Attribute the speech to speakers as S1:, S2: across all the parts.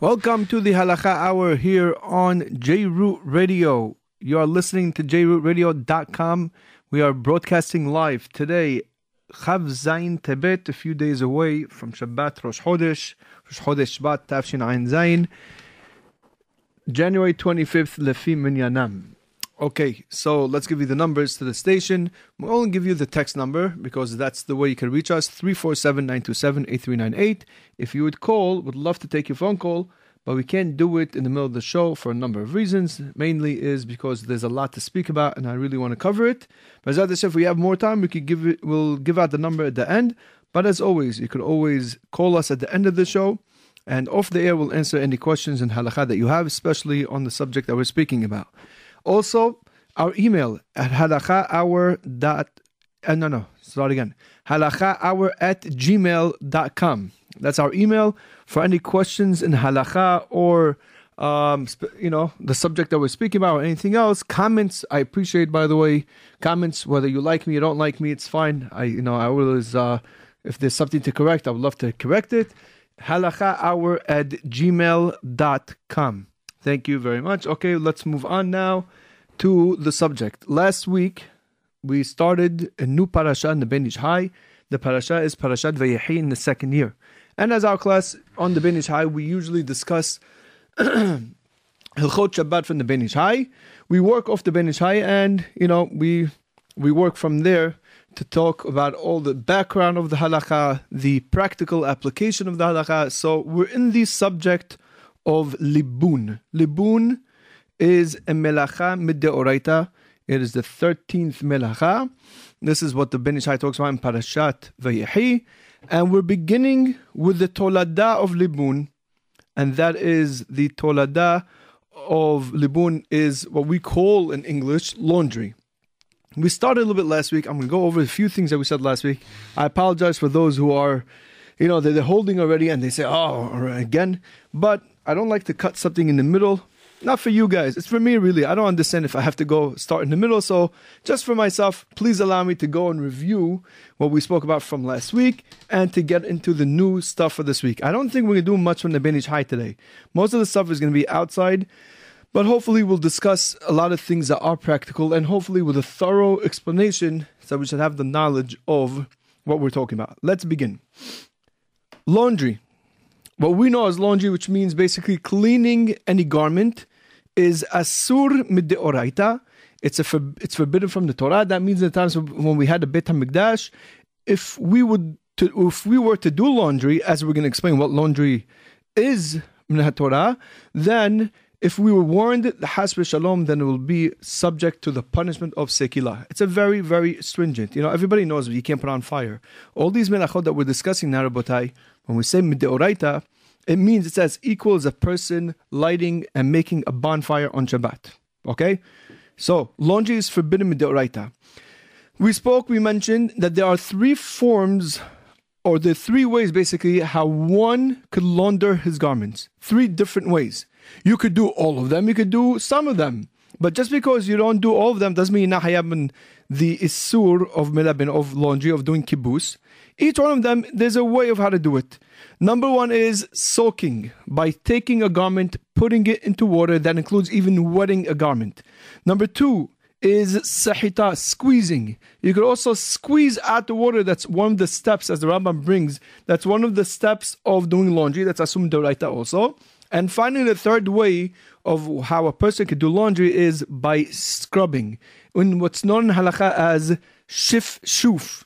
S1: Welcome to the Halakha Hour here on JRoot Radio. You are listening to jrootradio.com. We are broadcasting live today, Chav Zayin Tebet, a few days away from Shabbat Rosh Chodesh, Rosh Chodesh Shabbat Tafshin Ayin Zayin, January 25th, Lefi Minyanam. Okay, so let's give you the numbers to the station. We'll only give you the text number because that's the way you can reach us 347 927 8398. If you would call, would love to take your phone call, but we can't do it in the middle of the show for a number of reasons. Mainly is because there's a lot to speak about and I really want to cover it. But as I said, if we have more time, we could give it, we'll give out the number at the end. But as always, you could always call us at the end of the show. And off the air, we'll answer any questions in halakha that you have, especially on the subject that we're speaking about. Also, our email at halakhahour dot uh, no no start again. halakhahour at gmail.com that's our email for any questions in halacha or um, you know the subject that we're speaking about or anything else. Comments i appreciate by the way. Comments whether you like me or don't like me it's fine. I you know i always uh, if there's something to correct i would love to correct it. halakhahour at gmail.com Thank you very much. Okay, let's move on now to the subject. Last week, we started a new parasha in the Ben Hai. The parasha is Parashat Vayehi in the second year. And as our class on the Ben Hai, we usually discuss Hilchot Shabbat from the Ben Hai. We work off the Ben Hai and, you know, we we work from there to talk about all the background of the halakha, the practical application of the halakha. So we're in the subject of libun. Libun is a melacha middeoraita. It is the 13th melacha. This is what the Ben Ish Hai talks about in Parashat Vayehi. And we're beginning with the tolada of libun. And that is the tolada of libun is what we call in English laundry. We started a little bit last week. I'm going to go over a few things that we said last week. I apologize for those who are, you know, they're holding already and they say, oh, again. But I don't like to cut something in the middle. Not for you guys. It's for me, really. I don't understand if I have to go start in the middle. So, just for myself, please allow me to go and review what we spoke about from last week and to get into the new stuff for this week. I don't think we're going to do much from the Ben Hai today. Most of the stuff is going to be outside, but hopefully, we'll discuss a lot of things that are practical and hopefully with a thorough explanation so we should have the knowledge of what we're talking about. Let's begin. Laundry what we know as laundry, which means basically cleaning any garment, is asur middeoraita. It's a for, it's forbidden from the Torah. That means in the times when we had the Beit Hamikdash, if we would to, if we were to do laundry, as we're going to explain what laundry is in the Torah, then if we were warned the hasbe shalom, then it will be subject to the punishment of sekila. It's a very, very stringent. You know, everybody knows you can't put on fire. All these melachot that we're discussing now, Rabotai, when we say mideoraita, it means it's as equal as a person lighting and making a bonfire on Shabbat. Okay? So, laundry is forbidden mideoraita. We spoke, we mentioned that there are three forms, or the three ways basically, how one could launder his garments. Three different ways. You could do all of them, you could do some of them. But just because you don't do all of them doesn't mean you're not the isur of milabin, of laundry, of doing kibus. Each one of them, there's a way of how to do it. Number one is soaking by taking a garment, putting it into water. That includes even wetting a garment. Number two is sahita, squeezing. You could also squeeze out the water. That's one of the steps, as the Rambam brings. That's one of the steps of doing laundry. That's asur doraita also. And finally, the third way of how a person could do laundry is by scrubbing, in what's known in halakha as shif shuf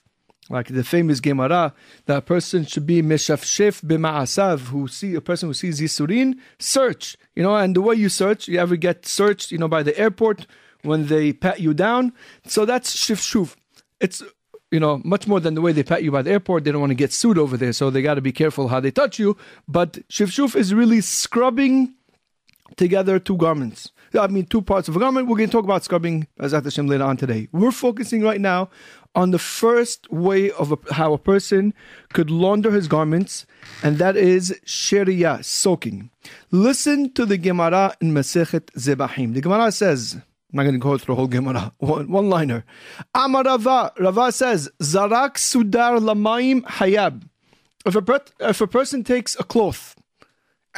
S1: like the famous Gemara, that person should be meshafshef b'ma'asav, who see a person who sees yisurin, search, you know, and the way you search, you ever get searched, you know, by the airport when they pat you down. So that's shifshuf. It's you know, much more than the way they pat you by the airport. They don't want to get sued over there, so they got to be careful how they touch you. But shifshuf is really scrubbing together two garments. I mean, two parts of a garment. We're going to talk about scrubbing as Hashem later on today. We're focusing right now on the first way of a, how a person could launder his garments, and that is sharia, soaking. Listen to the Gemara in Masechet Zebahim. The Gemara says, I'm not going to go through the whole Gemara, one, one liner. Amar Rava, Rava says, Zarak Sudar Lamaim Hayab. If a, if a person takes a cloth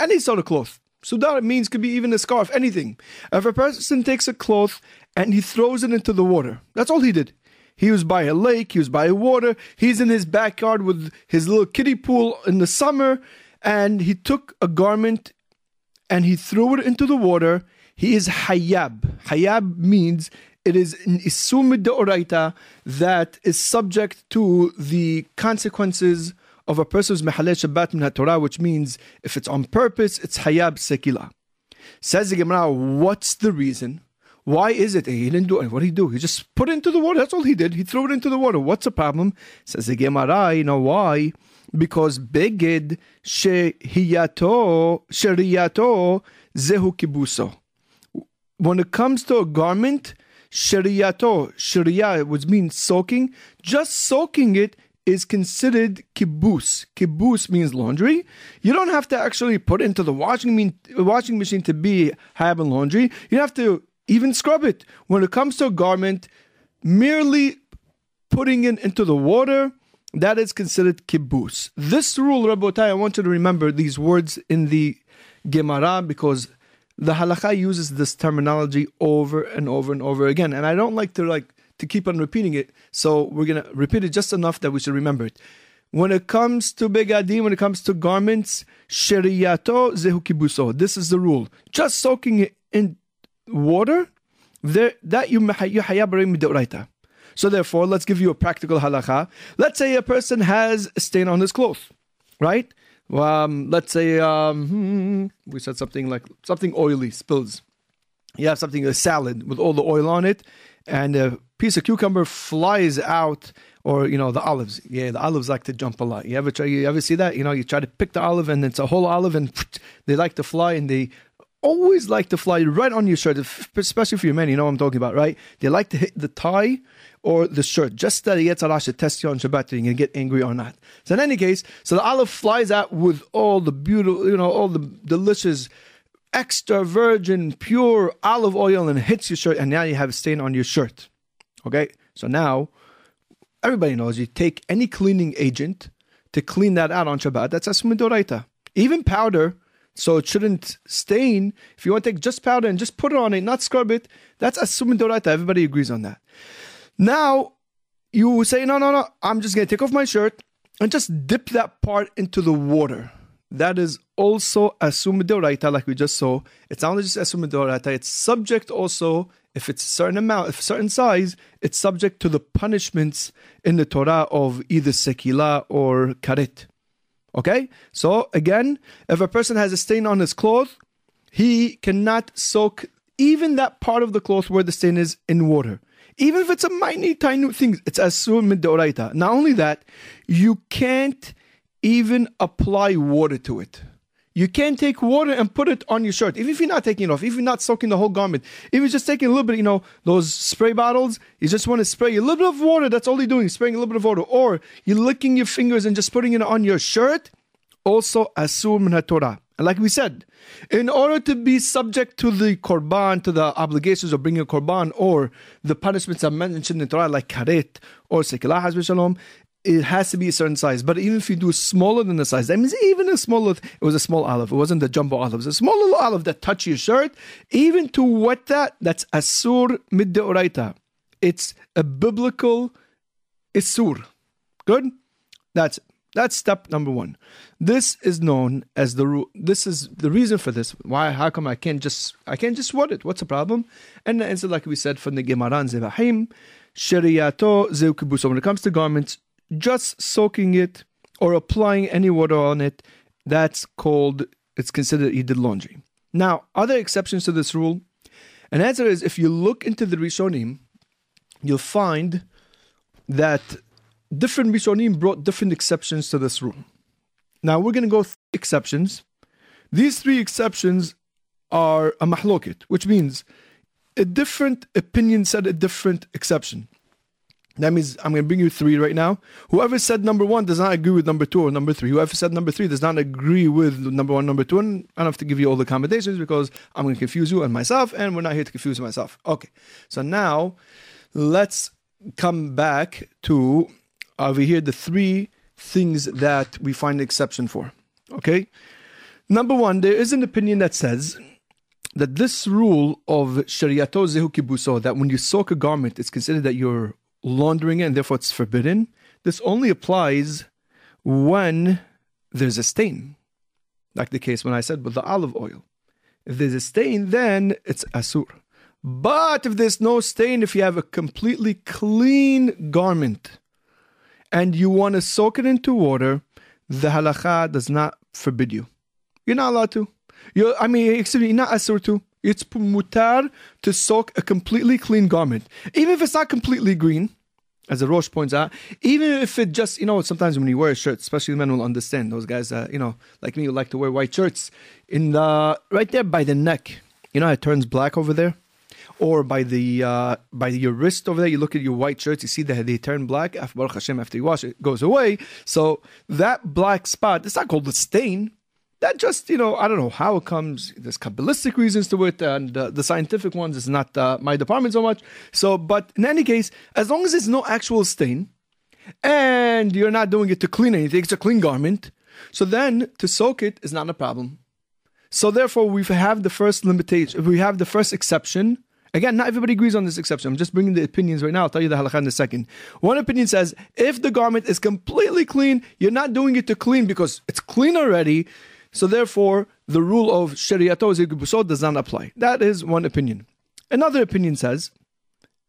S1: any sort of cloth. Sudar means could be even a scarf, anything. If a person takes a cloth and he throws it into the water, that's all he did. He was by a lake, he was by a water, he's in his backyard with his little kiddie pool in the summer, and he took a garment and he threw it into the water. He is hayab. Hayab means it is an isur that is subject to the consequences of a person's mehaleh shabbat min which means if it's on purpose, it's hayab sekila. Says the Gemara, what's the reason? Why is it? He didn't do it. What did he do? He just put it into the water. That's all he did. He threw it into the water. What's the problem? Says the Gemara, you know why? Because beged shehiyato sheriyato zehu kibuso. When it comes to a garment, sheriyato, shariya, which means soaking, just soaking it is considered kibus. Kibus means laundry. You don't have to actually put into the washing, mean, washing machine to be having laundry. You have to even scrub it. When it comes to a garment, merely putting it into the water, that is considered kibus. This rule, Rabotai, I want you to remember these words in the Gemara because the halakha uses this terminology over and over and over again. And I don't like to like to keep on repeating it, so we're gonna repeat it just enough that we should remember it. When it comes to begadim, when it comes to garments, sheriyato zehu kibuso. This is the rule. Just soaking it in water, there that you may you So therefore, let's give you a practical halacha. Let's say a person has a stain on his clothes, right? Um, let's say um, hmm, we said something like something oily spills. You have something a salad with all the oil on it, and a piece of cucumber flies out, or you know the olives. Yeah, the olives like to jump a lot. You ever try? You ever see that? You know, you try to pick the olive, and it's a whole olive, and they like to fly, and they always like to fly right on your shirt, especially for your men. You know what I'm talking about, right? They like to hit the tie or the shirt, just that he gets Allah should test you on Shabbat, you can get angry or not. So in any case, so the olive flies out with all the beautiful, you know, all the delicious, extra virgin, pure olive oil and hits your shirt, and now you have a stain on your shirt. Okay, so now everybody knows you take any cleaning agent to clean that out on Shabbat. That's a smidoraita. Even powder so it shouldn't stain. If you want to take just powder and just put it on it, not scrub it, that's assuming doraita. Everybody agrees on that. Now you say, no, no, no, I'm just going to take off my shirt and just dip that part into the water. That is also assuming doraita, like we just saw. It's not only just assuming doraita, it's subject also, if it's a certain amount, if a certain size, it's subject to the punishments in the Torah of either sekila or karet. Okay? So again, if a person has a stain on his cloth, he cannot soak even that part of the cloth where the stain is in water. Even if it's a minute, tiny thing, it's asur min deoraita. Not only that, you can't even apply water to it. You can't take water and put it on your shirt, even if you're not taking it off, if you're not soaking the whole garment. If you're just taking a little bit, you know, those spray bottles, you just want to spray a little bit of water, that's all you're doing, spraying a little bit of water. Or you're licking your fingers and just putting it on your shirt, also asur min Torah. And like we said, in order to be subject to the korban, to the obligations of bringing a korban, or the punishments I mentioned in the Torah, like karet or sekilah it has to be a certain size. But even if you do smaller than the size, that means even a smaller, it was a small olive. It wasn't the jumbo olive. It was a small little olive that touched your shirt. Even to wet that, that's asur mid oraita. It's a biblical isur. Good? That's That's step number one. This is known as the rule. This is the reason for this. Why? How come I can't just I can't just sweat it? What's the problem? And the answer, like we said from the Gemara Zevahim, Shariato Zeukibuso. When it comes to garments, just soaking it or applying any water on it, that's called, it's considered you did laundry. Now, are there exceptions to this rule? An answer is if you look into the Rishonim, you'll find that different Rishonim brought different exceptions to this rule. Now, we're going to go exceptions. These three exceptions are a mahlokit, which means a different opinion said a different exception. That means I'm going to bring you three right now. Whoever said number one does not agree with number two or number three. Whoever said number three does not agree with number one, number two. And I don't have to give you all the accommodations because I'm going to confuse you and myself, and we're not here to confuse myself. Okay. So now let's come back to over here the three things that we find exception for. Okay. Number one, there is an opinion that says that this rule of shariato zehu kibuso, that when you soak a garment, it's considered that you're laundering it and therefore it's forbidden. This only applies when there's a stain, like the case when I said with the olive oil. If there's a stain, then it's asur. But if there's no stain, if you have a completely clean garment and you want to soak it into water, the halacha does not forbid you. You're not allowed to. You're, I mean, excuse me, not asur to. It's mutar to soak a completely clean garment, even if it's not completely green as the Rosh points out, even if it just, you know, sometimes when you wear a shirt, especially men will understand. Those guys, uh, you know, like me, like to wear white shirts, in the right there by the neck, you know, it turns black over there, or by the uh, by your wrist over there. You look at your white shirts, you see that they turn black. After Hashem, after you wash it, it goes away. So that black spot, it's not called a stain that just you know I don't know how it comes. There's kabbalistic reasons to it, and uh, the scientific ones is not uh, my department so much. So, but in any case, as long as it's no actual stain, and you're not doing it to clean anything, it's a clean garment. So then to soak it is not a problem. So therefore, we have the first limitation. We have the first exception. Again, not everybody agrees on this exception. I'm just bringing the opinions right now. I'll tell you the halakha in a second. One opinion says if the garment is completely clean, you're not doing it to clean because it's clean already. So therefore, the rule of Shariato does not apply. That is one opinion. Another opinion says,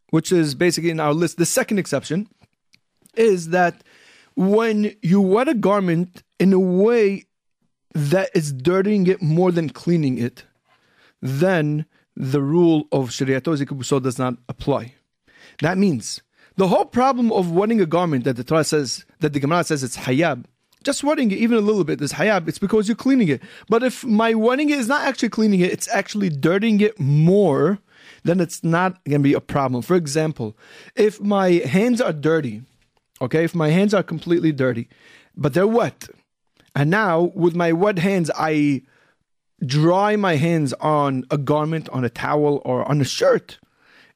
S1: which is basically in our list, the second exception, is that when you wet a garment in a way that is dirtying it more than cleaning it, then the rule of Shariato does not apply. That means the whole problem of wetting a garment that the Torah says, that the Gemara says it's hayab, just wetting it even a little bit, this hayab, it's because you're cleaning it. But if my wetting it is not actually cleaning it, it's actually dirtying it more, then it's not going to be a problem. For example, if my hands are dirty, okay, if my hands are completely dirty, but they're wet, and now with my wet hands, I dry my hands on a garment, on a towel, or on a shirt,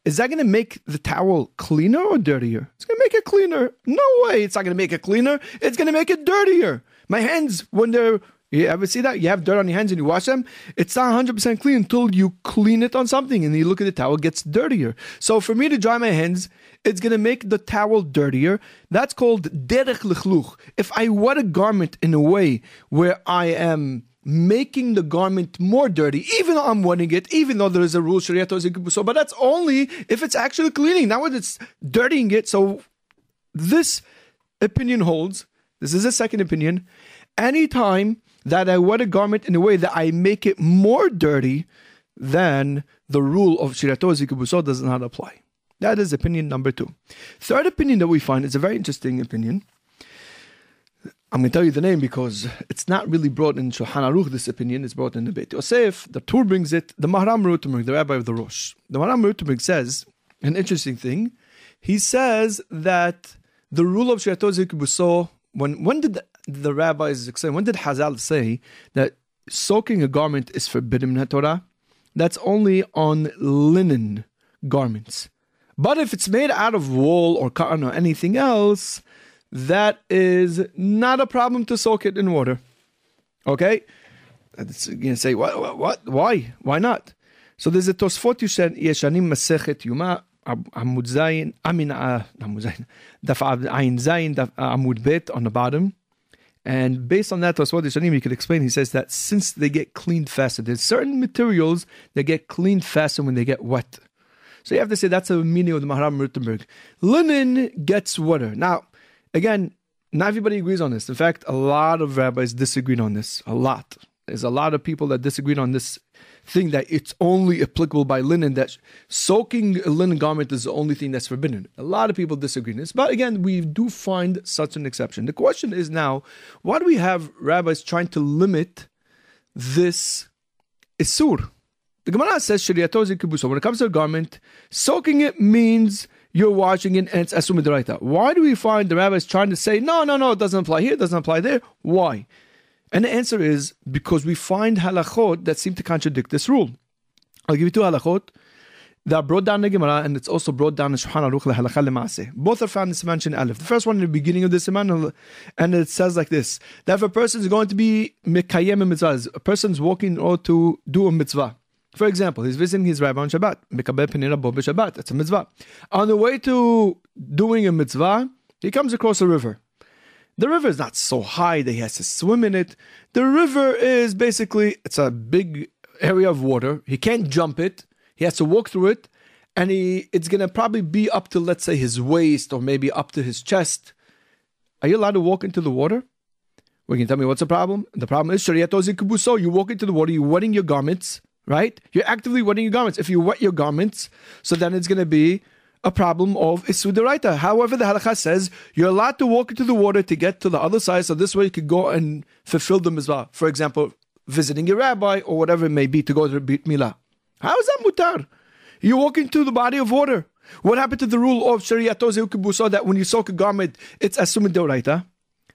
S1: is that going to make the towel cleaner or dirtier? It's going to make it cleaner. No way. It's not going to make it cleaner. It's going to make it dirtier. My hands, when they're, you ever see that? You have dirt on your hands and you wash them. It's not 100% clean until you clean it on something and you look at the towel, it gets dirtier. So for me to dry my hands, it's going to make the towel dirtier. That's called derech lichluch. If I wet a garment in a way where I am making the garment more dirty, even though I'm wetting it, even though there is a rule Sharia so but that's only if it's actually cleaning, not when it's dirtying it. So this opinion holds. This is a second opinion. Anytime that I wet a garment in a way that I make it more dirty, then the rule of Shirato Zikubuso does not apply. That is opinion number two. Third opinion that we find is a very interesting opinion. I'm going to tell you the name because it's not really brought in Shulchan Aruch, this opinion, it's brought in the Beit Yosef. The Tur brings it, the Maharam Rothenburg, the rabbi of the Rosh. The Maharam Rothenburg says an interesting thing. He says that the rule of Shiatozik Buso, when, when did the, the rabbis explain, when did Hazal say that soaking a garment is forbidden in Torah? That's only on linen garments. But if it's made out of wool or cotton or anything else, that is not a problem to soak it in water. Okay? It's, going to say, what, what, Why? Why not? So there's a Tosfot Yeshanim Masechet Yoma, Amud Zayin, I uh, Amud Zayin, Daf Ayin Zayin, uh, Amud Bet on the bottom. And based on that Tosfot Yeshanim, he could explain, he says that since they get cleaned faster, there's certain materials that get cleaned faster when they get wet. So you have to say that's a meaning of the Maharam Rothenburg. Linen gets wetter. Now, Again, not everybody agrees on this. In fact, a lot of rabbis disagreed on this. A lot. There's a lot of people that disagreed on this thing that it's only applicable by linen, that soaking a linen garment is the only thing that's forbidden. A lot of people disagree on this. But again, we do find such an exception. The question is now, why do we have rabbis trying to limit this isur? The Gemara says, So when it comes to a garment, soaking it means you're watching it and it's asur deraita. Why do we find the rabbis trying to say, no, no, no, it doesn't apply here, it doesn't apply there? Why? And the answer is because we find halachot that seem to contradict this rule. I'll give you two halachot. that are brought down in the Gemara, and it's also brought down in Shulchan Aruch leHalacha Lemase. Both are found in Siman Aleph. The first one in the beginning of the Siman, and it says like this: that if a person is going to be mekayem a mitzvah, a person's walking in order to do a mitzvah. For example, he's visiting his rabbi on Shabbat. Shabbat. That's a mitzvah. On the way to doing a mitzvah, he comes across a river. The river is not so high that he has to swim in it. The river is basically it's a big area of water. He can't jump it. He has to walk through it, and he it's gonna probably be up to let's say his waist or maybe up to his chest. Are you allowed to walk into the water? Well, can you tell me what's the problem? The problem is shariato You walk into the water, you're wetting your garments, right? You're actively wetting your garments. If you wet your garments, so then it's gonna be a problem of Isudaraita. However, the halakha says you're allowed to walk into the water to get to the other side, so this way you could go and fulfill the mitzvah. For example, visiting your rabbi or whatever it may be to go to Brit Milah. How is that mutar? You walk into the body of water. What happened to the rule of Shariato so that when you soak a garment, it's assumed deoraita?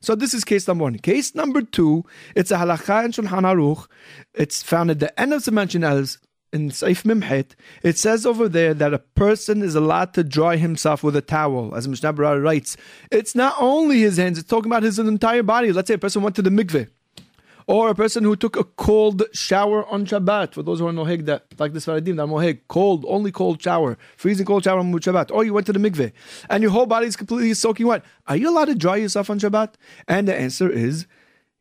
S1: So this is case number one. Case number two, it's a halakha in Shulchan Aruch. It's found at the end of the mention as in Saif Mimhet, it says over there that a person is allowed to dry himself with a towel. As Mishnah writes, it's not only his hands, it's talking about his entire body. Let's say a person went to the mikveh. Or a person who took a cold shower on Shabbat. For those who are noheg that like this Faradim, that moheg, cold, only cold shower, freezing cold shower on Shabbat. Or you went to the mikveh and your whole body is completely soaking wet. Are you allowed to dry yourself on Shabbat? And the answer is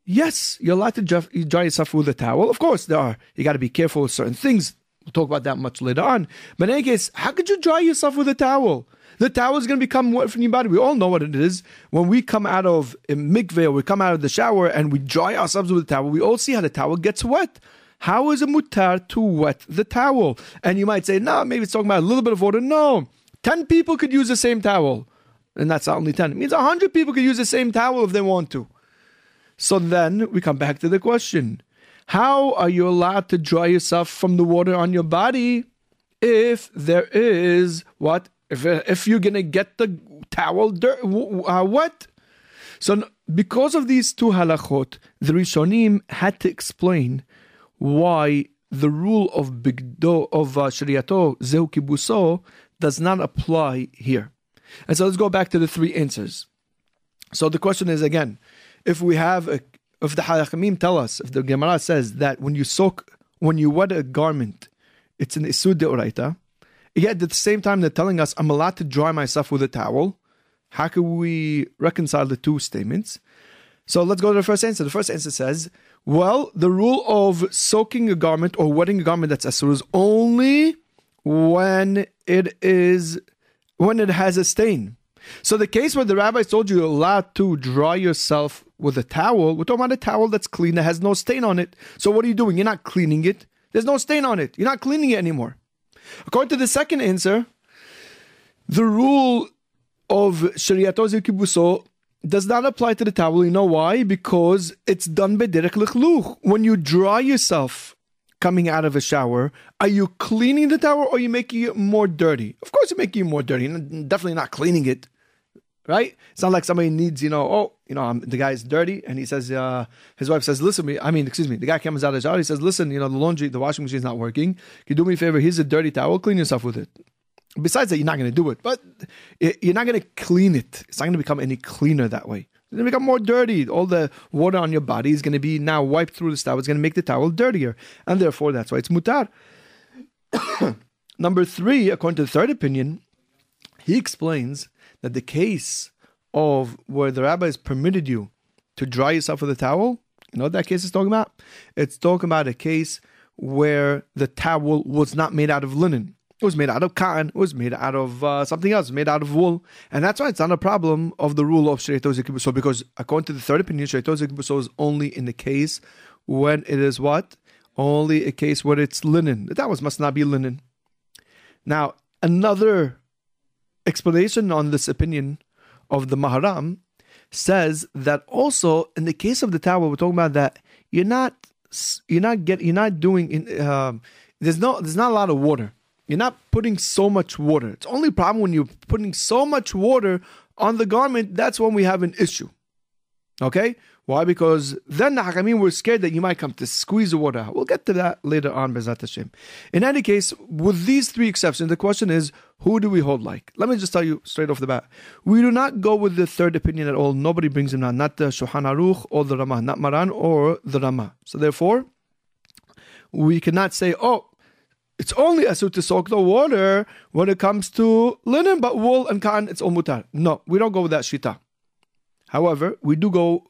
S1: yes. You're allowed to dry yourself with a towel. Of course, there are. You got to be careful with certain things. We'll talk about that much later on. But in any case, how could you dry yourself with a towel? The towel is going to become wet from your body. We all know what it is. When we come out of a mikveh or we come out of the shower and we dry ourselves with a towel, we all see how the towel gets wet. How is a mutar to wet the towel? And you might say, no, maybe it's talking about a little bit of water. No, 10 people could use the same towel. And that's not only 10. It means 100 people could use the same towel if they want to. So then we come back to the question how are you allowed to dry yourself from the water on your body if there is what? If, if you're to get the towel dirt, uh, wet? So, because of these two halachot, the Rishonim had to explain why the rule of bigdo of uh, shariato zehu kibuso does not apply here. And so let's go back to the three answers. So the question is again, if we have a if the Hachamim tell us, if the Gemara says that when you soak, when you wet a garment, it's an isur deoraita, yet at the same time they're telling us I'm allowed to dry myself with a towel. How can we reconcile the two statements? So let's go to the first answer. The first answer says, well, the rule of soaking a garment or wetting a garment that's asur is only when it is when it has a stain. So the case where the rabbi told you you're allowed to dry yourself with a towel, we're talking about a towel that's clean that has no stain on it. So what are you doing? You're not cleaning it. There's no stain on it. You're not cleaning it anymore. According to the second answer, the rule of Shariato Kibuso does not apply to the towel. You know why? Because it's done by Derek Lichluch. When you dry yourself coming out of a shower, are you cleaning the towel or are you making it more dirty? Of course, you're making it more dirty. Definitely not cleaning it right? It's not like somebody needs, you know, oh, you know, I'm, the guy's dirty, and he says, uh, his wife says, listen, me, I mean, excuse me, the guy comes out of the shower, he says, listen, you know, the laundry, the washing machine's not working. Can you do me a favor? Here's a dirty towel, clean yourself with it. Besides that, you're not going to do it, but you're not going to clean it. It's not going to become any cleaner that way. It's going to become more dirty. All the water on your body is going to be now wiped through the towel. It's going to make the towel dirtier, and therefore that's why it's mutar. Number three, according to the third opinion, he explains that the case of where the rabbis permitted you to dry yourself with a towel, you know what that case is talking about? It's talking about a case where the towel was not made out of linen. It was made out of cotton. It was made out of uh, something else, made out of wool. And that's why it's not a problem of the rule of Shreito Zikibuso, because according to the third opinion, Shreito Zikibuso is only in the case when it is what? Only a case where it's linen. The towels must not be linen. Now, another explanation on this opinion of the Maharam says that also in the case of the towel, we're talking about that you're not you're not get you're not doing in, uh, there's no there's not a lot of water. You're not putting so much water. It's only problem when you're putting so much water on the garment. That's when we have an issue. Okay, Why? Because then the Hakamim were scared that you might come to squeeze the water out. We'll get to that later on, Bezat Hashem. In any case, with these three exceptions, the question is, who do we hold like? Let me just tell you straight off the bat. We do not go with the third opinion at all. Nobody brings him down. Not the Shulchan Aruch or the Ramah. Not Maran or the Ramah. So therefore, we cannot say, oh, it's only asur to soak the water when it comes to linen, but wool and cotton, it's all mutar. No, we don't go with that shita. However, we do go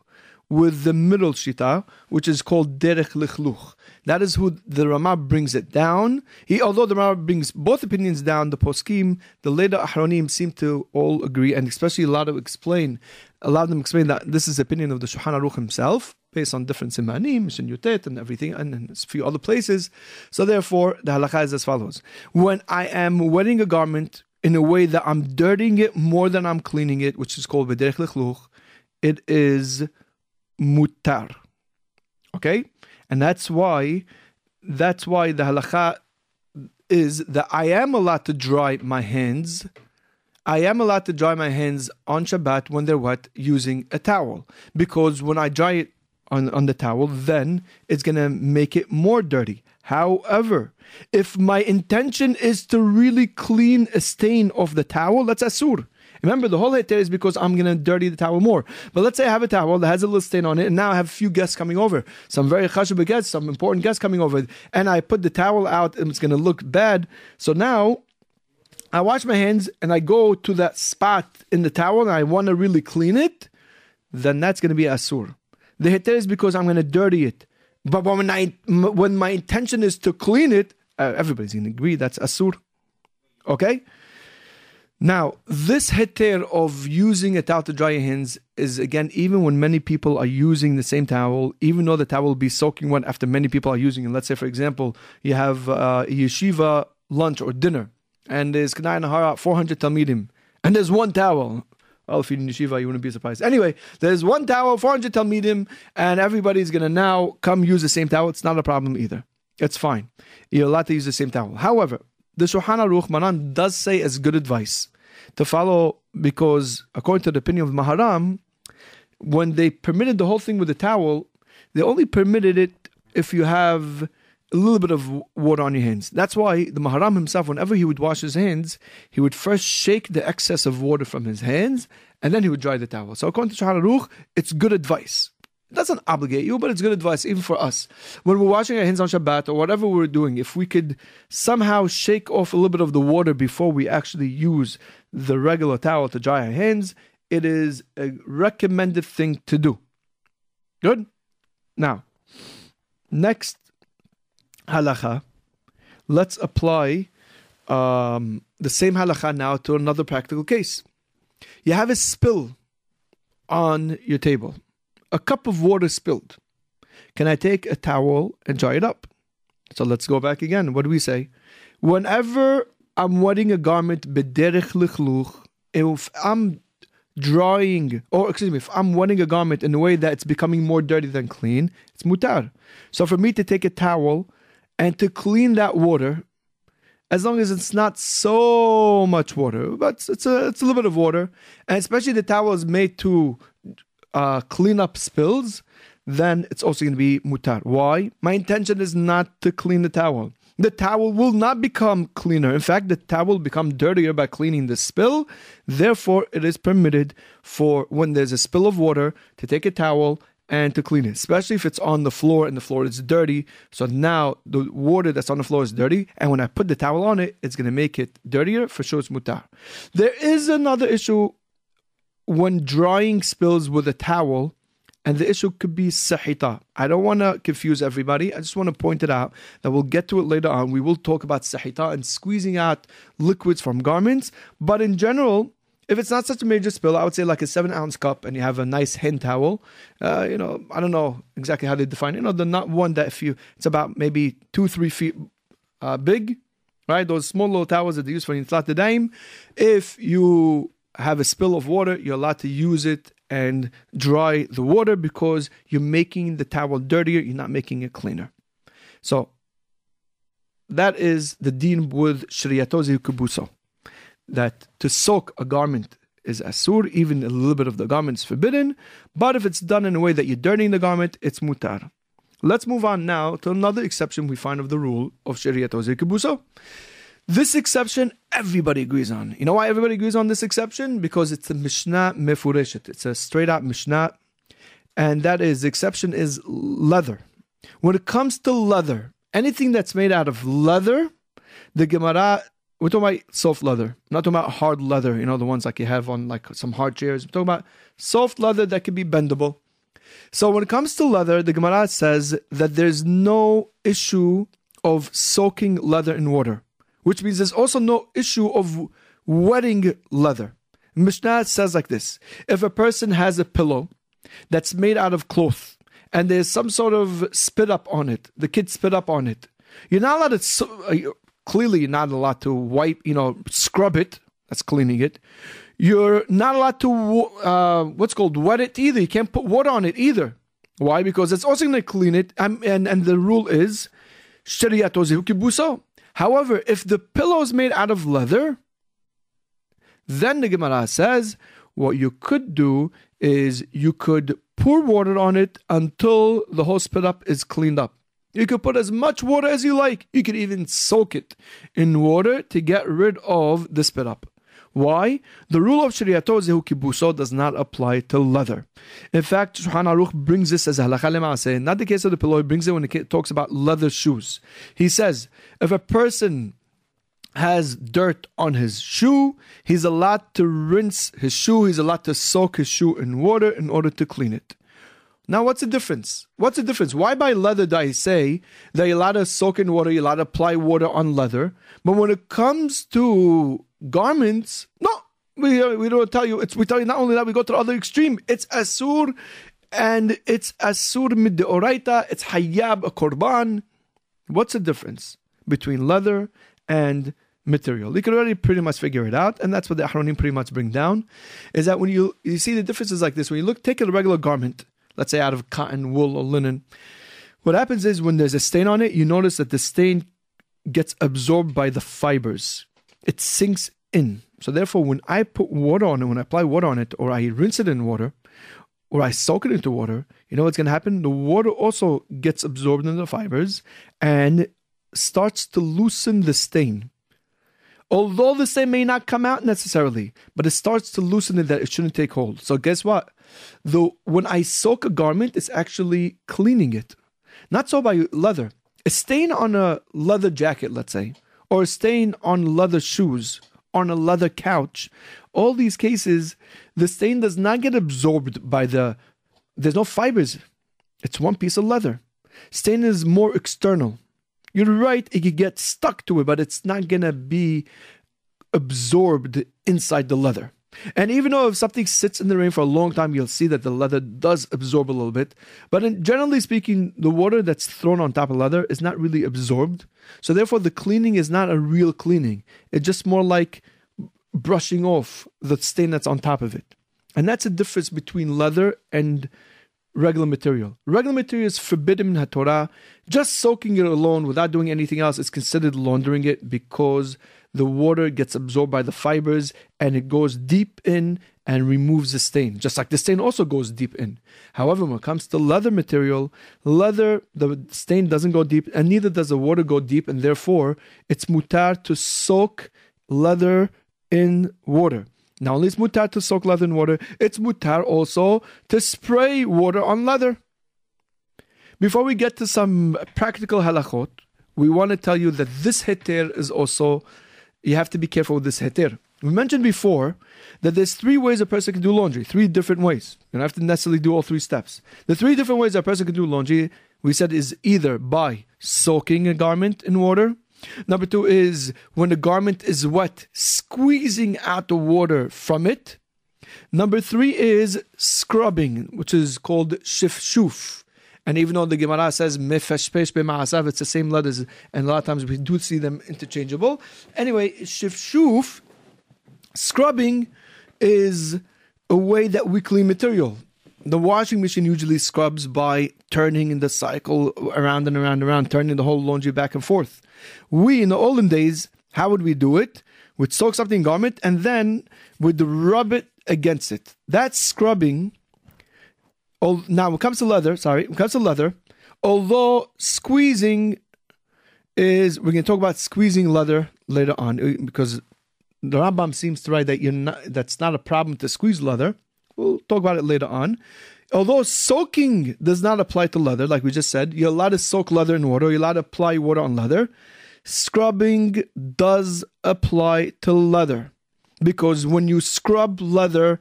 S1: with the middle shita, which is called derech lichluch. That is who the Ramah brings it down. He, although the Ramah brings both opinions down, the poskim, the later Ahronim seem to all agree, and especially a lot of explain, a lot of them explain that this is the opinion of the Shulchan Aruch himself, based on different simanim, shinyutet, and everything, and, and a few other places. So therefore, the halakha is as follows: When I am wearing a garment in a way that I'm dirtying it more than I'm cleaning it, which is called v'derech lichluch, it is mutar. Okay? And that's why that's why the halacha is that I am allowed to dry my hands. I am allowed to dry my hands on Shabbat when they're wet using a towel. Because when I dry it on, on the towel, then it's going to make it more dirty. However, if my intention is to really clean a stain off the towel, that's asur. Remember, the whole heter is because I'm going to dirty the towel more. But let's say I have a towel that has a little stain on it, and now I have a few guests coming over, some very chashuba guests, some important guests coming over, and I put the towel out, and it's going to look bad. So now I wash my hands, and I go to that spot in the towel, and I want to really clean it. Then that's going to be asur. The heter is because I'm going to dirty it. But when I when my intention is to clean it, uh, everybody's going to agree that's asur. Okay. Now, this heter of using a towel to dry your hands is again, even when many people are using the same towel, even though the towel will be soaking wet after many people are using it. Let's say, for example, you have uh, a yeshiva lunch or dinner, and there's Kanai Nahara, 400 Talmidim, and there's one towel. Well, if you're in yeshiva, you wouldn't be surprised. Anyway, there's one towel, 400 Talmidim, and everybody's going to now come use the same towel. It's not a problem either. It's fine. You're allowed to use the same towel. However, the Shulchan Aruch Maran does say as good advice to follow because according to the opinion of Maharam, when they permitted the whole thing with the towel, they only permitted it if you have a little bit of water on your hands. That's why the Maharam himself, whenever he would wash his hands, he would first shake the excess of water from his hands and then he would dry the towel. So according to Shulchan Aruch, it's good advice. It doesn't obligate you, but it's good advice even for us. When we're washing our hands on Shabbat or whatever we're doing, if we could somehow shake off a little bit of the water before we actually use the regular towel to dry our hands, it is a recommended thing to do. Good? Now, next halacha, let's apply um, the same halacha now to another practical case. You have a spill on your table a cup of water spilled. Can I take a towel and dry it up? So let's go back again. What do we say? Whenever I'm wetting a garment, bederich lichluch, if I'm drying, or excuse me, if I'm wetting a garment in a way that it's becoming more dirty than clean, it's mutar. So for me to take a towel and to clean that water, as long as it's not so much water, but it's a it's a little bit of water, and especially the towel is made to uh, clean up spills, then it's also going to be mutar. Why? My intention is not to clean the towel. The towel will not become cleaner. In fact, the towel will become dirtier by cleaning the spill. Therefore, it is permitted for when there's a spill of water to take a towel and to clean it, especially if it's on the floor and the floor is dirty. So now the water that's on the floor is dirty, and when I put the towel on it, it's going to make it dirtier. For sure, it's mutar. There is another issue when drying spills with a towel, and the issue could be sahita. I don't want to confuse everybody. I just want to point it out that we'll get to it later on. We will talk about sahita and squeezing out liquids from garments. But in general, if it's not such a major spill, I would say like a seven ounce cup and you have a nice hand towel. Uh, you know, I don't know exactly how they define it. You know, the not one that if you, it's about maybe two, three feet uh, big, right? Those small little towels that they use for Netilat Yadayim. If you have a spill of water, you're allowed to use it and dry the water because you're making the towel dirtier, you're not making it cleaner. So that is the deen with Shriatozi Kubuso. That to soak a garment is asur, even a little bit of the garment is forbidden. But if it's done in a way that you're dirtying the garment, it's mutar. Let's move on now to another exception we find of the rule of Shariat Ozer Kibuso. This exception everybody agrees on. You know why everybody agrees on this exception? Because it's a Mishnah Mefureshet. It's a straight out Mishnah. And that is, the exception is leather. When it comes to leather, anything that's made out of leather, the Gemara, we're talking about soft leather, not talking about hard leather, you know, the ones like you have on like some hard chairs. We're talking about soft leather that can be bendable. So when it comes to leather, the Gemara says that there's no issue of soaking leather in water, which means there's also no issue of wetting leather. Mishnah says like this if a person has a pillow that's made out of cloth and there's some sort of spit up on it, the kid spit up on it, you're not allowed to, uh, clearly, you're not allowed to wipe, you know, scrub it, that's cleaning it. You're not allowed to uh, what's called wet it either. You can't put water on it either. Why? Because it's also going to clean it. Um, and and the rule is However, if the pillow is made out of leather, then the Gemara says what you could do is you could pour water on it until the whole spit up is cleaned up. You could put as much water as you like. You could even soak it in water to get rid of the spit up. Why? The rule of Shariato Zehu Kibuso does not apply to leather. In fact, Shulchan Aruch brings this as halakha lema'aseh. Not the case of the pillow, he brings it when he talks about leather shoes. He says, if a person has dirt on his shoe, he's allowed to rinse his shoe, he's allowed to soak his shoe in water in order to clean it. Now, what's the difference? What's the difference? Why by leather do I say that you're allowed to soak in water, you're allowed to apply water on leather? But when it comes to garments, no, we, uh, we don't tell you. It's we tell you not only that we go to the other extreme. It's asur, and it's asur mid oraita. It's hayab a korban. What's the difference between leather and material? You can already pretty much figure it out, and that's what the Ahronim pretty much bring down. Is that when you you see the differences like this? When you look, take a regular garment, let's say out of cotton, wool, or linen. What happens is when there's a stain on it, you notice that the stain gets absorbed by the fibers it sinks in. So therefore, when I put water on it, when I apply water on it, or I rinse it in water, or I soak it into water, you know what's going to happen? The water also gets absorbed into the fibers and starts to loosen the stain. Although the stain may not come out necessarily, but it starts to loosen it that it shouldn't take hold. So guess what? Though when I soak a garment, it's actually cleaning it. Not so by leather. A stain on a leather jacket, let's say, or stain on leather shoes, on a leather couch. All these cases, the stain does not get absorbed by the. There's no fibers. It's one piece of leather. Stain is more external. You're right, it could get stuck to it, but it's not gonna be absorbed inside the leather. And even though if something sits in the rain for a long time, you'll see that the leather does absorb a little bit. But in, generally speaking, the water that's thrown on top of leather is not really absorbed. So therefore, the cleaning is not a real cleaning. It's just more like brushing off the stain that's on top of it. And that's the difference between leather and regular material. Regular material is forbidden in Torah. Just soaking it alone without doing anything else is considered laundering it because the water gets absorbed by the fibers and it goes deep in and removes the stain, just like the stain also goes deep in. However, when it comes to leather material, leather, the stain doesn't go deep, and neither does the water go deep, and therefore it's mutar to soak leather in water. Not only is mutar to soak leather in water, it's mutar also to spray water on leather. Before we get to some practical halachot, we want to tell you that this heter is also you have to be careful with this heter. We mentioned before that there's three ways a person can do laundry, three different ways. You don't have to necessarily do all three steps. The three different ways a person can do laundry, we said, is either by soaking a garment in water. Number two is when the garment is wet, squeezing out the water from it. Number three is scrubbing, which is called shifshuf. And even though the Gemara says mefeshpesh b'ma'asav, it's the same letters, and a lot of times we do see them interchangeable. Anyway, shifshuf, scrubbing, is a way that we clean material. The washing machine usually scrubs by turning in the cycle around and around and around, turning the whole laundry back and forth. We, in the olden days, how would we do it? We'd soak something in garment and then we'd rub it against it. That's scrubbing. Now, when it comes to leather, sorry, when it comes to leather, although squeezing is, we're going to talk about squeezing leather later on uh, because the Rambam seems to write that you're not, that's not a problem to squeeze leather. We'll talk about it later on. Although soaking does not apply to leather, like we just said, you're allowed to soak leather in water, you're allowed to apply water on leather. Scrubbing does apply to leather because when you scrub leather,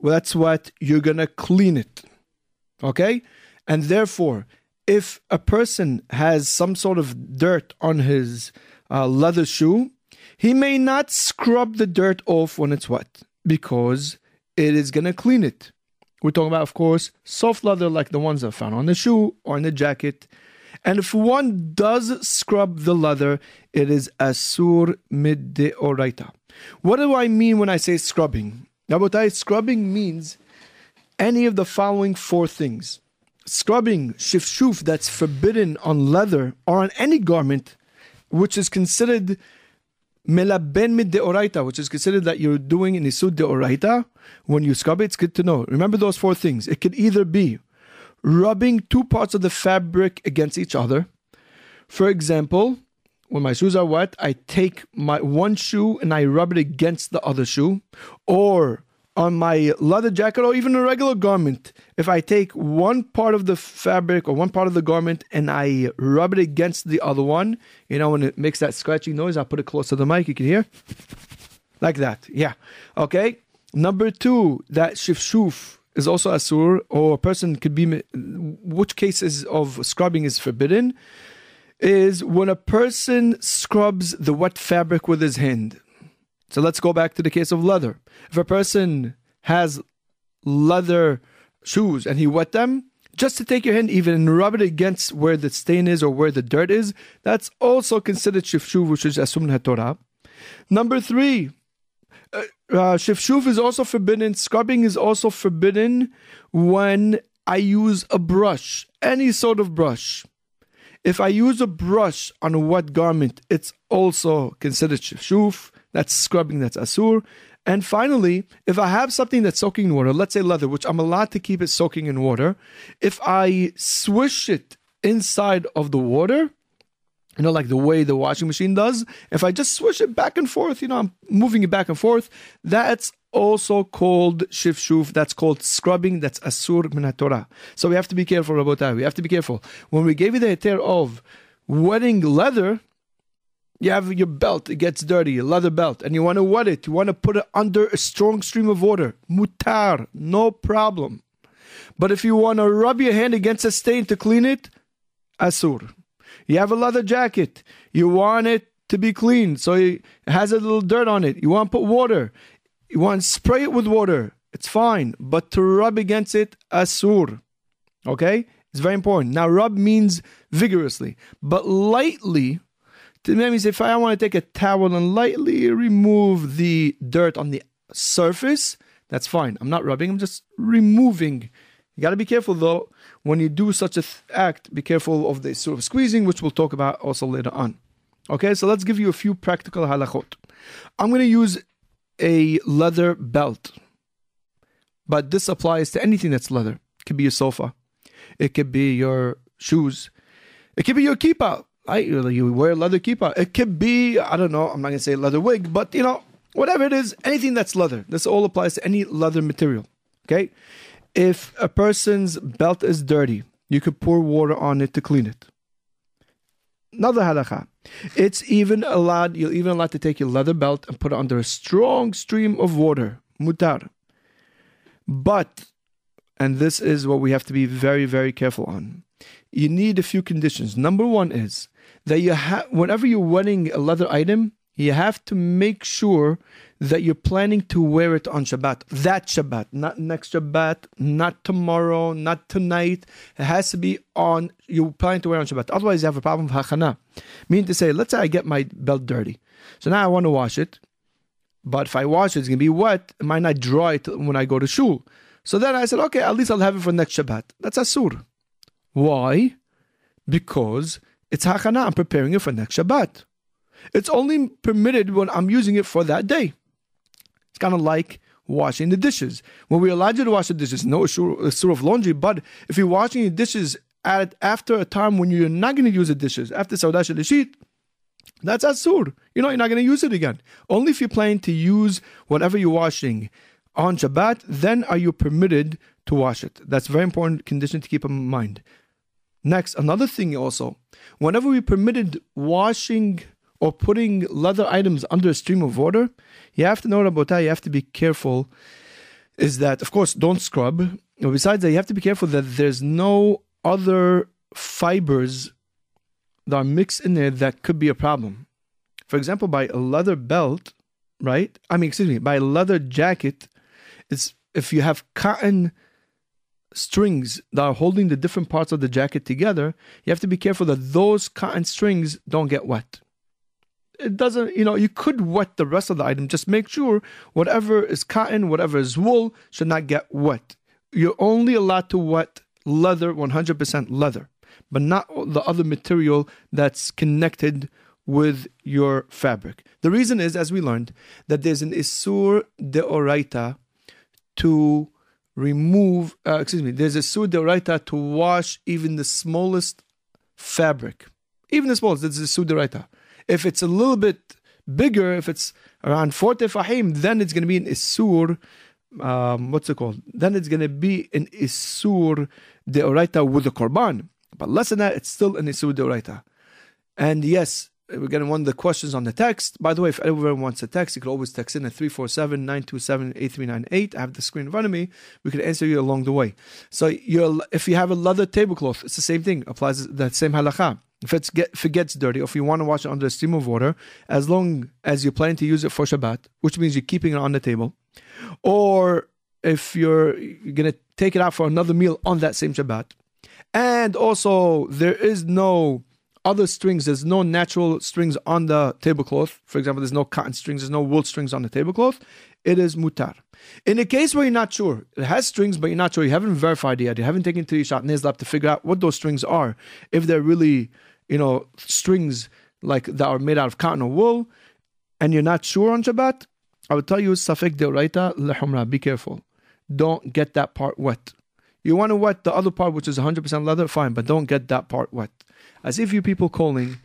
S1: well, that's what you're gonna clean it. Okay? And therefore, if a person has some sort of dirt on his uh, leather shoe, he may not scrub the dirt off when it's wet because it is going to clean it. We're talking about, of course, soft leather like the ones are found on the shoe or in the jacket. And if one does scrub the leather, it is asur mid oraita. What do I mean when I say scrubbing? Nabotai, scrubbing means any of the following four things. Scrubbing shifshuf that's forbidden on leather or on any garment, which is considered melaben mid deoraita, which is considered that you're doing in isur deoraita. When you scrub it, it's good to know. Remember those four things. It could either be rubbing two parts of the fabric against each other. For example, when my shoes are wet, I take my one shoe and I rub it against the other shoe. Or on my leather jacket or even a regular garment, if I take one part of the fabric or one part of the garment and I rub it against the other one, you know, when it makes that scratching noise, I'll put it close to the mic. You can hear? Like that. Yeah. Okay. Number two, that shifshuf is also asur, or a person could be, which cases of scrubbing is forbidden, is when a person scrubs the wet fabric with his hand. So let's go back to the case of leather. If a person has leather shoes and he wet them, just to take your hand even and rub it against where the stain is or where the dirt is, that's also considered shifshuf, which is asum Torah. Number three, uh, uh, shifshuf is also forbidden. Scrubbing is also forbidden when I use a brush, any sort of brush. If I use a brush on a wet garment, it's also considered shifshuf. That's scrubbing, that's asur. And finally, if I have something that's soaking in water, let's say leather, which I'm allowed to keep it soaking in water, if I swish it inside of the water, you know, like the way the washing machine does, if I just swish it back and forth, you know, I'm moving it back and forth, that's also called shifshuf. That's called scrubbing. That's asur minatora. So we have to be careful about that. We have to be careful. When we gave you the heter of wetting leather, you have your belt, it gets dirty, a leather belt, and you want to wet it, you want to put it under a strong stream of water. Mutar, no problem. But if you want to rub your hand against a stain to clean it, asur. You have a leather jacket, you want it to be clean, so it has a little dirt on it. You want to put water, you want to spray it with water, it's fine. But to rub against it, asur. Okay? It's very important. Now, rub means vigorously, but lightly that means if I want to take a towel and lightly remove the dirt on the surface, that's fine. I'm not rubbing, I'm just removing. You got to be careful though, when you do such a th- act, be careful of the sort of squeezing, which we'll talk about also later on. Okay, so let's give you a few practical halachot. I'm going to use a leather belt, but this applies to anything that's leather. It could be your sofa, it could be your shoes, it could be your kippah. I you wear a leather kippah. It could be I don't know. I'm not gonna say leather wig, but you know whatever it is, anything that's leather. This all applies to any leather material. Okay, if a person's belt is dirty, you could pour water on it to clean it. Another halacha. It's even allowed. You're even allowed to take your leather belt and put it under a strong stream of water. Mutar. But, and this is what we have to be very, very careful on. You need a few conditions. Number one is that you have whenever you're wearing a leather item, you have to make sure that you're planning to wear it on Shabbat. That Shabbat, not next Shabbat, not tomorrow, not tonight. It has to be on, you're planning to wear on Shabbat. Otherwise, you have a problem with hachana. Meaning to say, let's say I get my belt dirty. So now I want to wash it. But if I wash it, it's going to be wet. It might not dry it when I go to shul. So then I said, okay, at least I'll have it for next Shabbat. That's asur. Why? Because it's hachana. I'm preparing it for next Shabbat. It's only permitted when I'm using it for that day. It's kind of like washing the dishes. When we allowed you to wash the dishes, no issue uh, of laundry, but if you're washing the dishes at after a time when you're not going to use the dishes, after Saudash al that's asur. You know, you're not going to use it again. Only if you plan to use whatever you're washing on Shabbat, then are you permitted to wash it. That's very important condition to keep in mind. Next, another thing also, whenever we permitted washing or putting leather items under a stream of water, you have to know about that. You have to be careful. Is that, of course, don't scrub. But besides that, you have to be careful that there's no other fibers that are mixed in there that could be a problem. For example, by a leather belt, right? I mean, excuse me, by a leather jacket, it's if you have cotton strings that are holding the different parts of the jacket together, you have to be careful that those cotton strings don't get wet. It doesn't, you know, you could wet the rest of the item. Just make sure whatever is cotton, whatever is wool, should not get wet. You're only allowed to wet leather, 100% leather, but not the other material that's connected with your fabric. The reason is, as we learned, that there's an Isur de deoraita to remove, uh, excuse me, there's a Isur deoraita to wash even the smallest fabric. Even the smallest, there's a Isur deoraita. If it's a little bit bigger, if it's around 40 fahim, then it's going to be an Isur um, what's it called? Then it's going to be an Isur Deoraita with the Korban. But less than that, it's still an Isur Deoraita. And yes, we're getting one of the questions on the text. By the way, if anyone wants a text, you can always text in at 347 927 8398. I have the screen in front of me. We can answer you along the way. So you're, if you have a leather tablecloth, it's the same thing, applies that same halakha. If, get, if it gets dirty, or if you want to wash it under a stream of water, as long as you plan to use it for Shabbat, which means you're keeping it on the table, or if you're, you're going to take it out for another meal on that same Shabbat. And also, there is no other strings, there's no natural strings on the tablecloth. For example, there's no cotton strings, there's no wool strings on the tablecloth. It is mutar. In a case where you're not sure, it has strings, but you're not sure, you haven't verified yet, you haven't taken to your shot lab to figure out what those strings are. If they're really, you know, strings like that are made out of cotton or wool, and you're not sure on Shabbat, I would tell you, Safek Deoraita Lehumra, be careful. Don't get that part wet. You want to wet the other part, which is 100% leather, fine, but don't get that part wet. As if you people calling.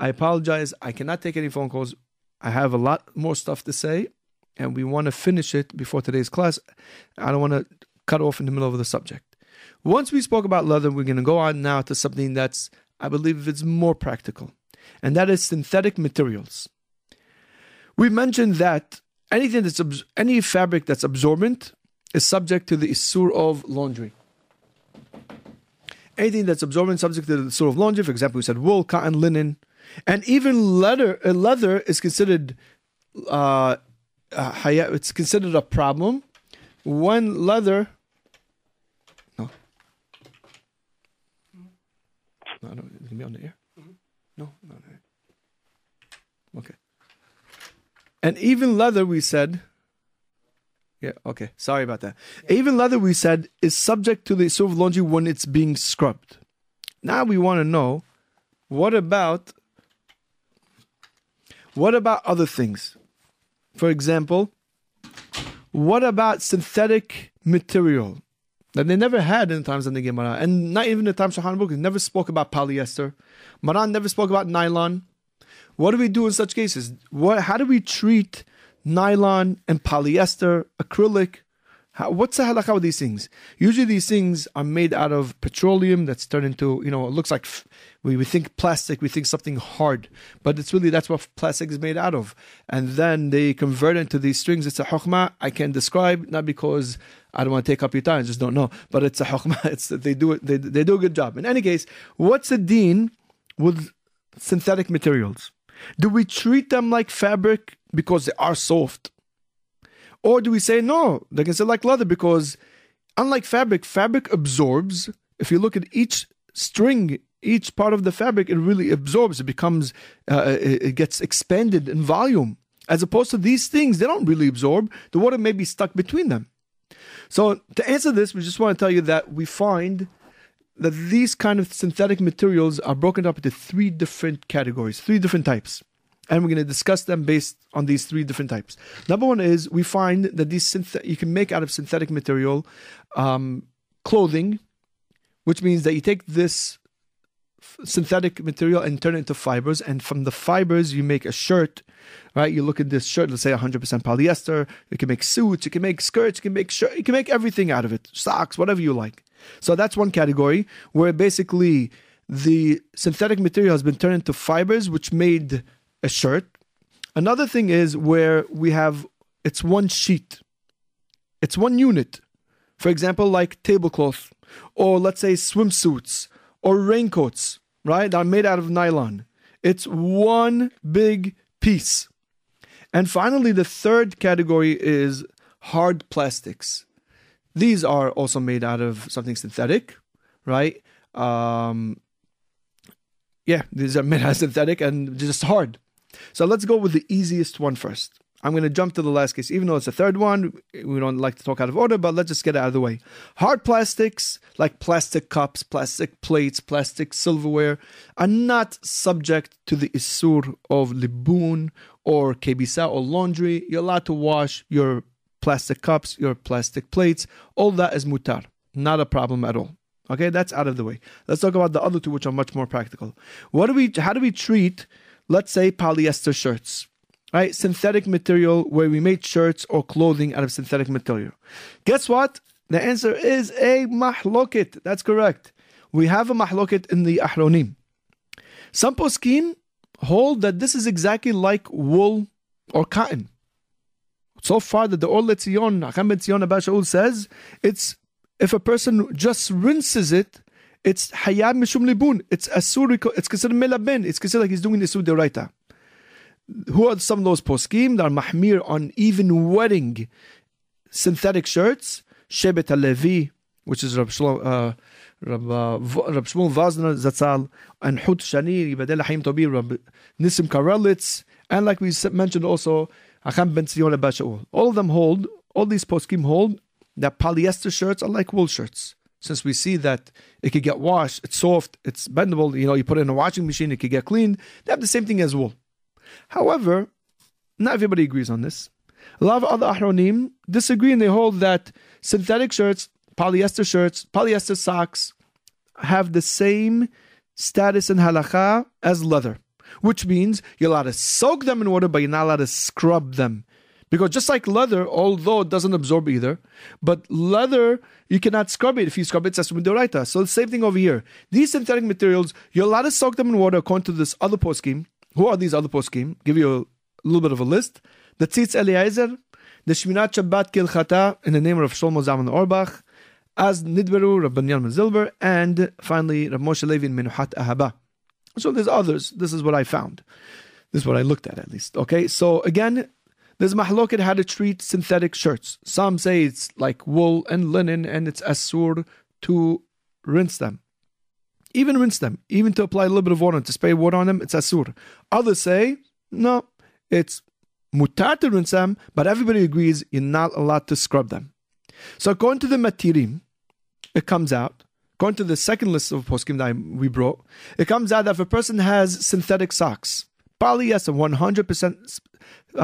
S1: I apologize. I cannot take any phone calls. I have a lot more stuff to say, and we want to finish it before today's class. I don't want to cut off in the middle of the subject. Once we spoke about leather, we're going to go on now to something that's, I believe, it's more practical, and that is synthetic materials. We mentioned that anything that's any fabric that's absorbent is subject to the isur of laundry. Anything that's absorbent subject to the isur of laundry, for example, we said wool, cotton, linen, and even leather. Uh, leather is considered uh, uh, it's considered a problem when leather. No, no, no, it's gonna be on the air. No, no, no. Okay. And even leather, we said, yeah, okay, sorry about that. Even leather, we said, is subject to the issue of laundry when it's being scrubbed. Now we want to know what about what about other things? For example, what about synthetic material that they never had in the times of the Gemara, and not even in the times of Shulchan never spoke about polyester. Maran never spoke about nylon. What do we do in such cases? What, how do we treat nylon and polyester, acrylic? How, what's the halakha with these things? Usually, these things are made out of petroleum that's turned into, you know, it looks like we, we think plastic, we think something hard, but it's really that's what plastic is made out of. And then they convert into these strings. It's a hokmah I can describe, not because I don't want to take up your time, I just don't know, but it's a hokmah. It's they do it, they, they do a good job. In any case, what's the deen with synthetic materials? Do we treat them like fabric because they are soft? Or do we say no, they can say like leather because unlike fabric, fabric absorbs. If you look at each string, each part of the fabric, it really absorbs. It becomes, uh, it gets expanded in volume. As opposed to these things, they don't really absorb. The water may be stuck between them. So to answer this, we just want to tell you that we find that these kind of synthetic materials are broken up into three different categories, three different types. and we're going to discuss them based on these three different types. Number one is we find that these synth- you can make out of synthetic material um, clothing, which means that you take this synthetic material and turn it into fibers. And from the fibers, you make a shirt, right? You look at this shirt, let's say 100% polyester. You can make suits, you can make skirts, you can make shirt, you can make everything out of it, socks, whatever you like. So that's one category where basically the synthetic material has been turned into fibers, which made a shirt. Another thing is where we have it's one sheet, it's one unit. For example, like tablecloth, or let's say swimsuits, or raincoats, right? That are made out of nylon. It's one big piece. And finally, the third category is hard plastics. These are also made out of something synthetic, right? Um, yeah, these are made out of synthetic and just hard. So let's go with the easiest one first. I'm going to jump to the last case, even though it's the third one. We don't like to talk out of order, but let's just get it out of the way. Hard plastics, like plastic cups, plastic plates, plastic silverware, are not subject to the isur of libun or kebisa or laundry. You're allowed to wash your plastic cups, your plastic plates. All that is mutar, not a problem at all. Okay, that's out of the way. Let's talk about the other two, which are much more practical. What do we? How do we treat, let's say, polyester shirts? right? Synthetic material where we made shirts or clothing out of synthetic material. Guess what? The answer is a mahloket. That's correct. We have a mahloket in the Ahronim. Some poskim hold that this is exactly like wool or cotton. So far that the Or Letzion, Chacham Ben Tzion Abba Shaul says, it's if a person just rinses it, it's hayab mishum libun. It's asur, it's considered melabin. It's considered like he's doing isur deoraita who are some of those poskim that are mahmir on even wearing synthetic shirts? Shebet Levi, which is Rab Shlomo, uh, Rab, uh, Rab Shmuel Wosner Zatzal, and Chut Shani, Yibadel Haim Tobi, Rab Nisim Karelitz, and like we mentioned also, Chacham Ben. All of them hold, all these poskim hold, that polyester shirts are like wool shirts. Since we see that it could get washed, it's soft, it's bendable, you know, you put it in a washing machine, it could get cleaned. They have the same thing as wool. However, not everybody agrees on this. A lot of other Ahronim disagree and they hold that synthetic shirts, polyester shirts, polyester socks have the same status in halacha as leather, which means you're allowed to soak them in water, but you're not allowed to scrub them. Because just like leather, although it doesn't absorb either, but leather, you cannot scrub it. If you scrub it, it's asum So the same thing over here. These synthetic materials, you're allowed to soak them in water according to this other poskim, who are these other poskim? Give you a little bit of a list. The Tzitz Eliezer, the Shemirat Shabbat Kehilchata in the name of Shlomo Zalman Auerbach, as Nidberu, Rabban Yalman Zilber, and finally Rav Moshe Levi in Menuhat Ahaba. So there's others. This is what I found. This is what I looked at at least. Okay, so again, there's mahloket how to treat synthetic shirts. Some say it's like wool and linen, and it's asur to rinse them. Even rinse them, even to apply a little bit of water, to spray water on them, it's asur. Others say, no, it's mutar to rinse them, but everybody agrees you're not allowed to scrub them. So according to the matirim, it comes out, according to the second list of poskim that we brought, it comes out that if a person has synthetic socks, polyester, 100% uh,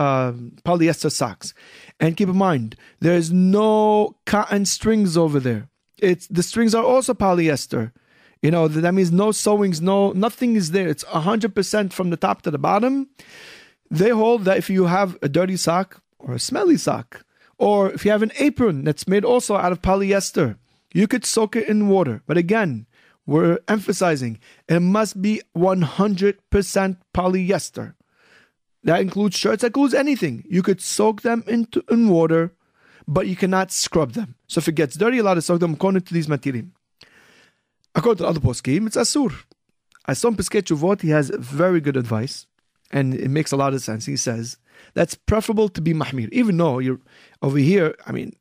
S1: uh, polyester socks, and keep in mind, there's no cotton strings over there. It's the strings are also polyester. You know, that means no sewings, no nothing is there. It's 100% from the top to the bottom. They hold that if you have a dirty sock or a smelly sock, or if you have an apron that's made also out of polyester, you could soak it in water. But again, we're emphasizing it must be 100% polyester. That includes shirts, that includes anything. You could soak them into in water, but you cannot scrub them. So if it gets dirty, you're allowed to soak them according to these materials. According to the other poskim, it's asur. Asom Piskei Teshuvot, he has very good advice, and it makes a lot of sense. He says that's preferable to be mahmir, even though you're over here. I mean,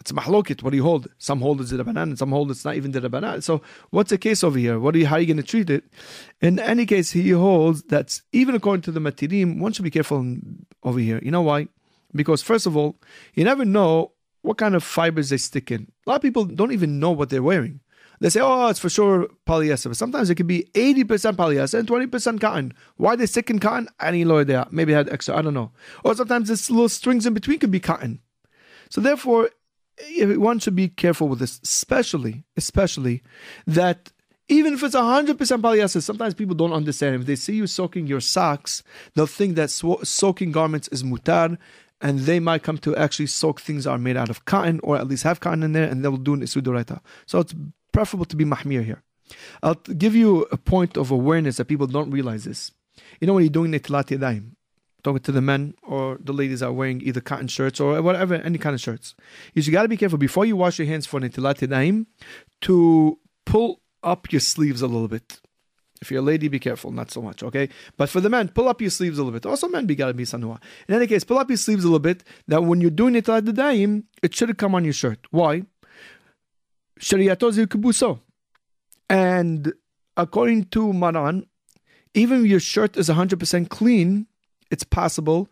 S1: it's mahlokit. What do you hold? Some hold it's d'rabbanan, and some hold it's not even the rabbanan. So what's the case over here? What are you? How are you going to treat it? In any case, he holds that even according to the matirim, one should be careful over here. You know why? Because first of all, you never know what kind of fibers they stick in. A lot of people don't even know what they're wearing. They say, oh, it's for sure polyester. But sometimes it could be 80% polyester and 20% cotton. Why they stick in cotton? Any lawyer there. Maybe had extra, I don't know. Or sometimes this little strings in between could be cotton. So therefore, one should be careful with this, especially, especially that even if it's 100% polyester, sometimes people don't understand. If they see you soaking your socks, they'll think that soaking garments is mutar, and they might come to actually soak things that are made out of cotton, or at least have cotton in there, and they'll do an isur deoraita. So it's preferable to be mahmir here. I'll give you a point of awareness that people don't realize this. You know, when you're doing netilat yadayim, talking to the men or the ladies are wearing either cotton shirts or whatever, any kind of shirts, is you got to be careful before you wash your hands for netilat yadayim to pull up your sleeves a little bit. If you're a lady, be careful, not so much, okay? But for the men, pull up your sleeves a little bit. Also, men, be gotta be sanua. In any case, pull up your sleeves a little bit. That when you're doing the daim, it should come on your shirt. Why? Shariato And according to Maran, even if your shirt is 100% clean, it's possible.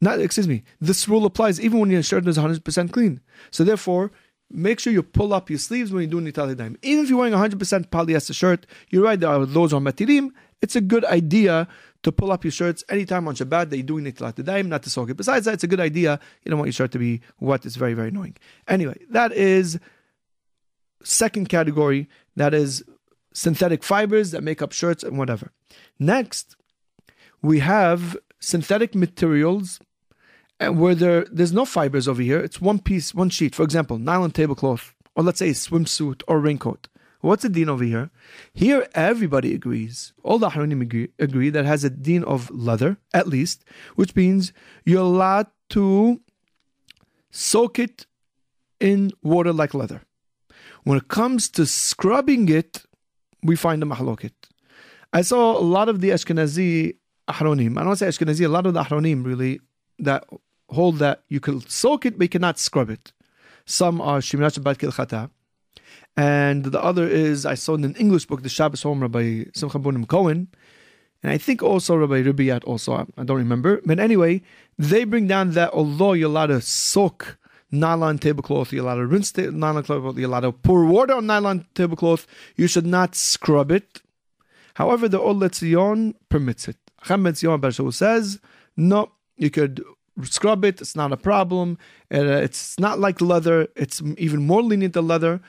S1: Not, excuse me, this rule applies even when your shirt is 100% clean. So therefore, make sure you pull up your sleeves when you're doing Netilat Yadayim. Even if you're wearing 100% polyester shirt, you're right, there are, those are matirim. It's a good idea to pull up your shirts anytime on Shabbat that you're doing Netilat Yadayim, not to soak it. Besides that, it's a good idea. You don't want your shirt to be wet. It's very, very annoying. Anyway, that is second category. That is synthetic fibers that make up shirts and whatever. Next, we have synthetic materials and where there there's no fibers over here, it's one piece, one sheet. For example, nylon tablecloth, or let's say a swimsuit or raincoat. What's the deen over here? Here, everybody agrees. All the Ahronim agree, agree that has a deen of leather, at least, which means you're allowed to soak it in water like leather. When it comes to scrubbing it, we find a mahalokit. I saw a lot of the Ashkenazi Ahronim, I don't say Ashkenazi, a lot of the Ahronim really, that hold that you can soak it, but you cannot scrub it. Some are Shemirat Shabbat Kehilchata. And the other is, I saw in an English book, the Shabbos Home Rabbi Simcha Bunim Cohen, and I think also Rabbi Ribiat also, I don't remember. But anyway, they bring down that although you're allowed to soak nylon tablecloth, you're allowed to rinse the nylon tablecloth, you're allowed to pour water on nylon tablecloth, you should not scrub it. However, the Or Letzion permits it. Chacham Ben Zion says, no, you could scrub it. It's not a problem. Uh, it's not like leather. It's even more lenient than leather.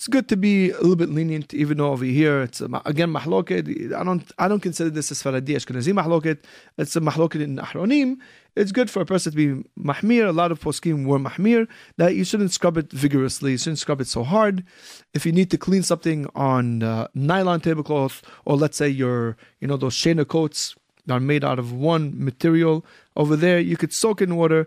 S1: It's good to be a little bit lenient, even though over here it's again mahloket. I don't I don't consider this as Sefaradi Ashkenazi mahloket. It's a mahloket in Ahronim. It's good for a person to be mahmir. A lot of poskim were mahmir that you shouldn't scrub it vigorously. You shouldn't scrub it so hard. If you need to clean something on uh, nylon tablecloth, or let's say your you know those shena coats that are made out of one material. Over there, you could soak in water.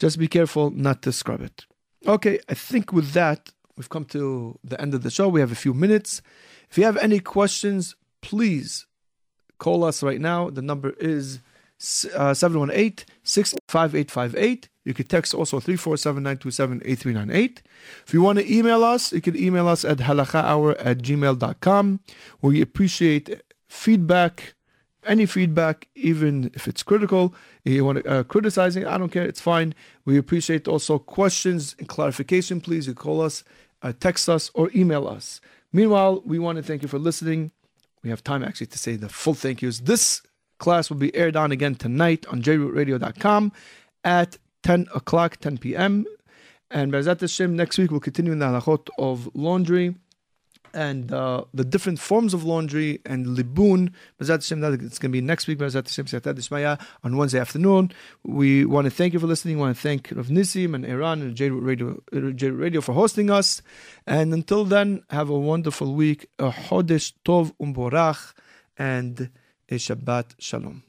S1: Just be careful not to scrub it. Okay, I think with that, we've come to the end of the show. We have a few minutes. If you have any questions, please call us right now. The number is uh, 718 65858. You can text also 347 927 8398. If you want to email us, you can email us at halakhahour at gmail.com. We appreciate feedback any feedback, even if it's critical, you want to uh, criticizing, I don't care, it's fine. We appreciate also questions and clarification. Please, you call us, uh, text us, or email us. Meanwhile, we want to thank you for listening. We have time actually to say the full thank yous. This class will be aired on again tonight on jrootradio.com at 10 o'clock, 10 p.m. And Be'ezat Hashem, next week we'll continue in the halachot of laundry and uh, the different forms of laundry and libun. It's going to be next week on Wednesday afternoon. We want to thank you for listening. We want to thank Rav Nissim and Iran and JRoot Radio, JRoot Radio for hosting us. And until then, have a wonderful week. A Chodesh Tov Umborach and a Shabbat Shalom.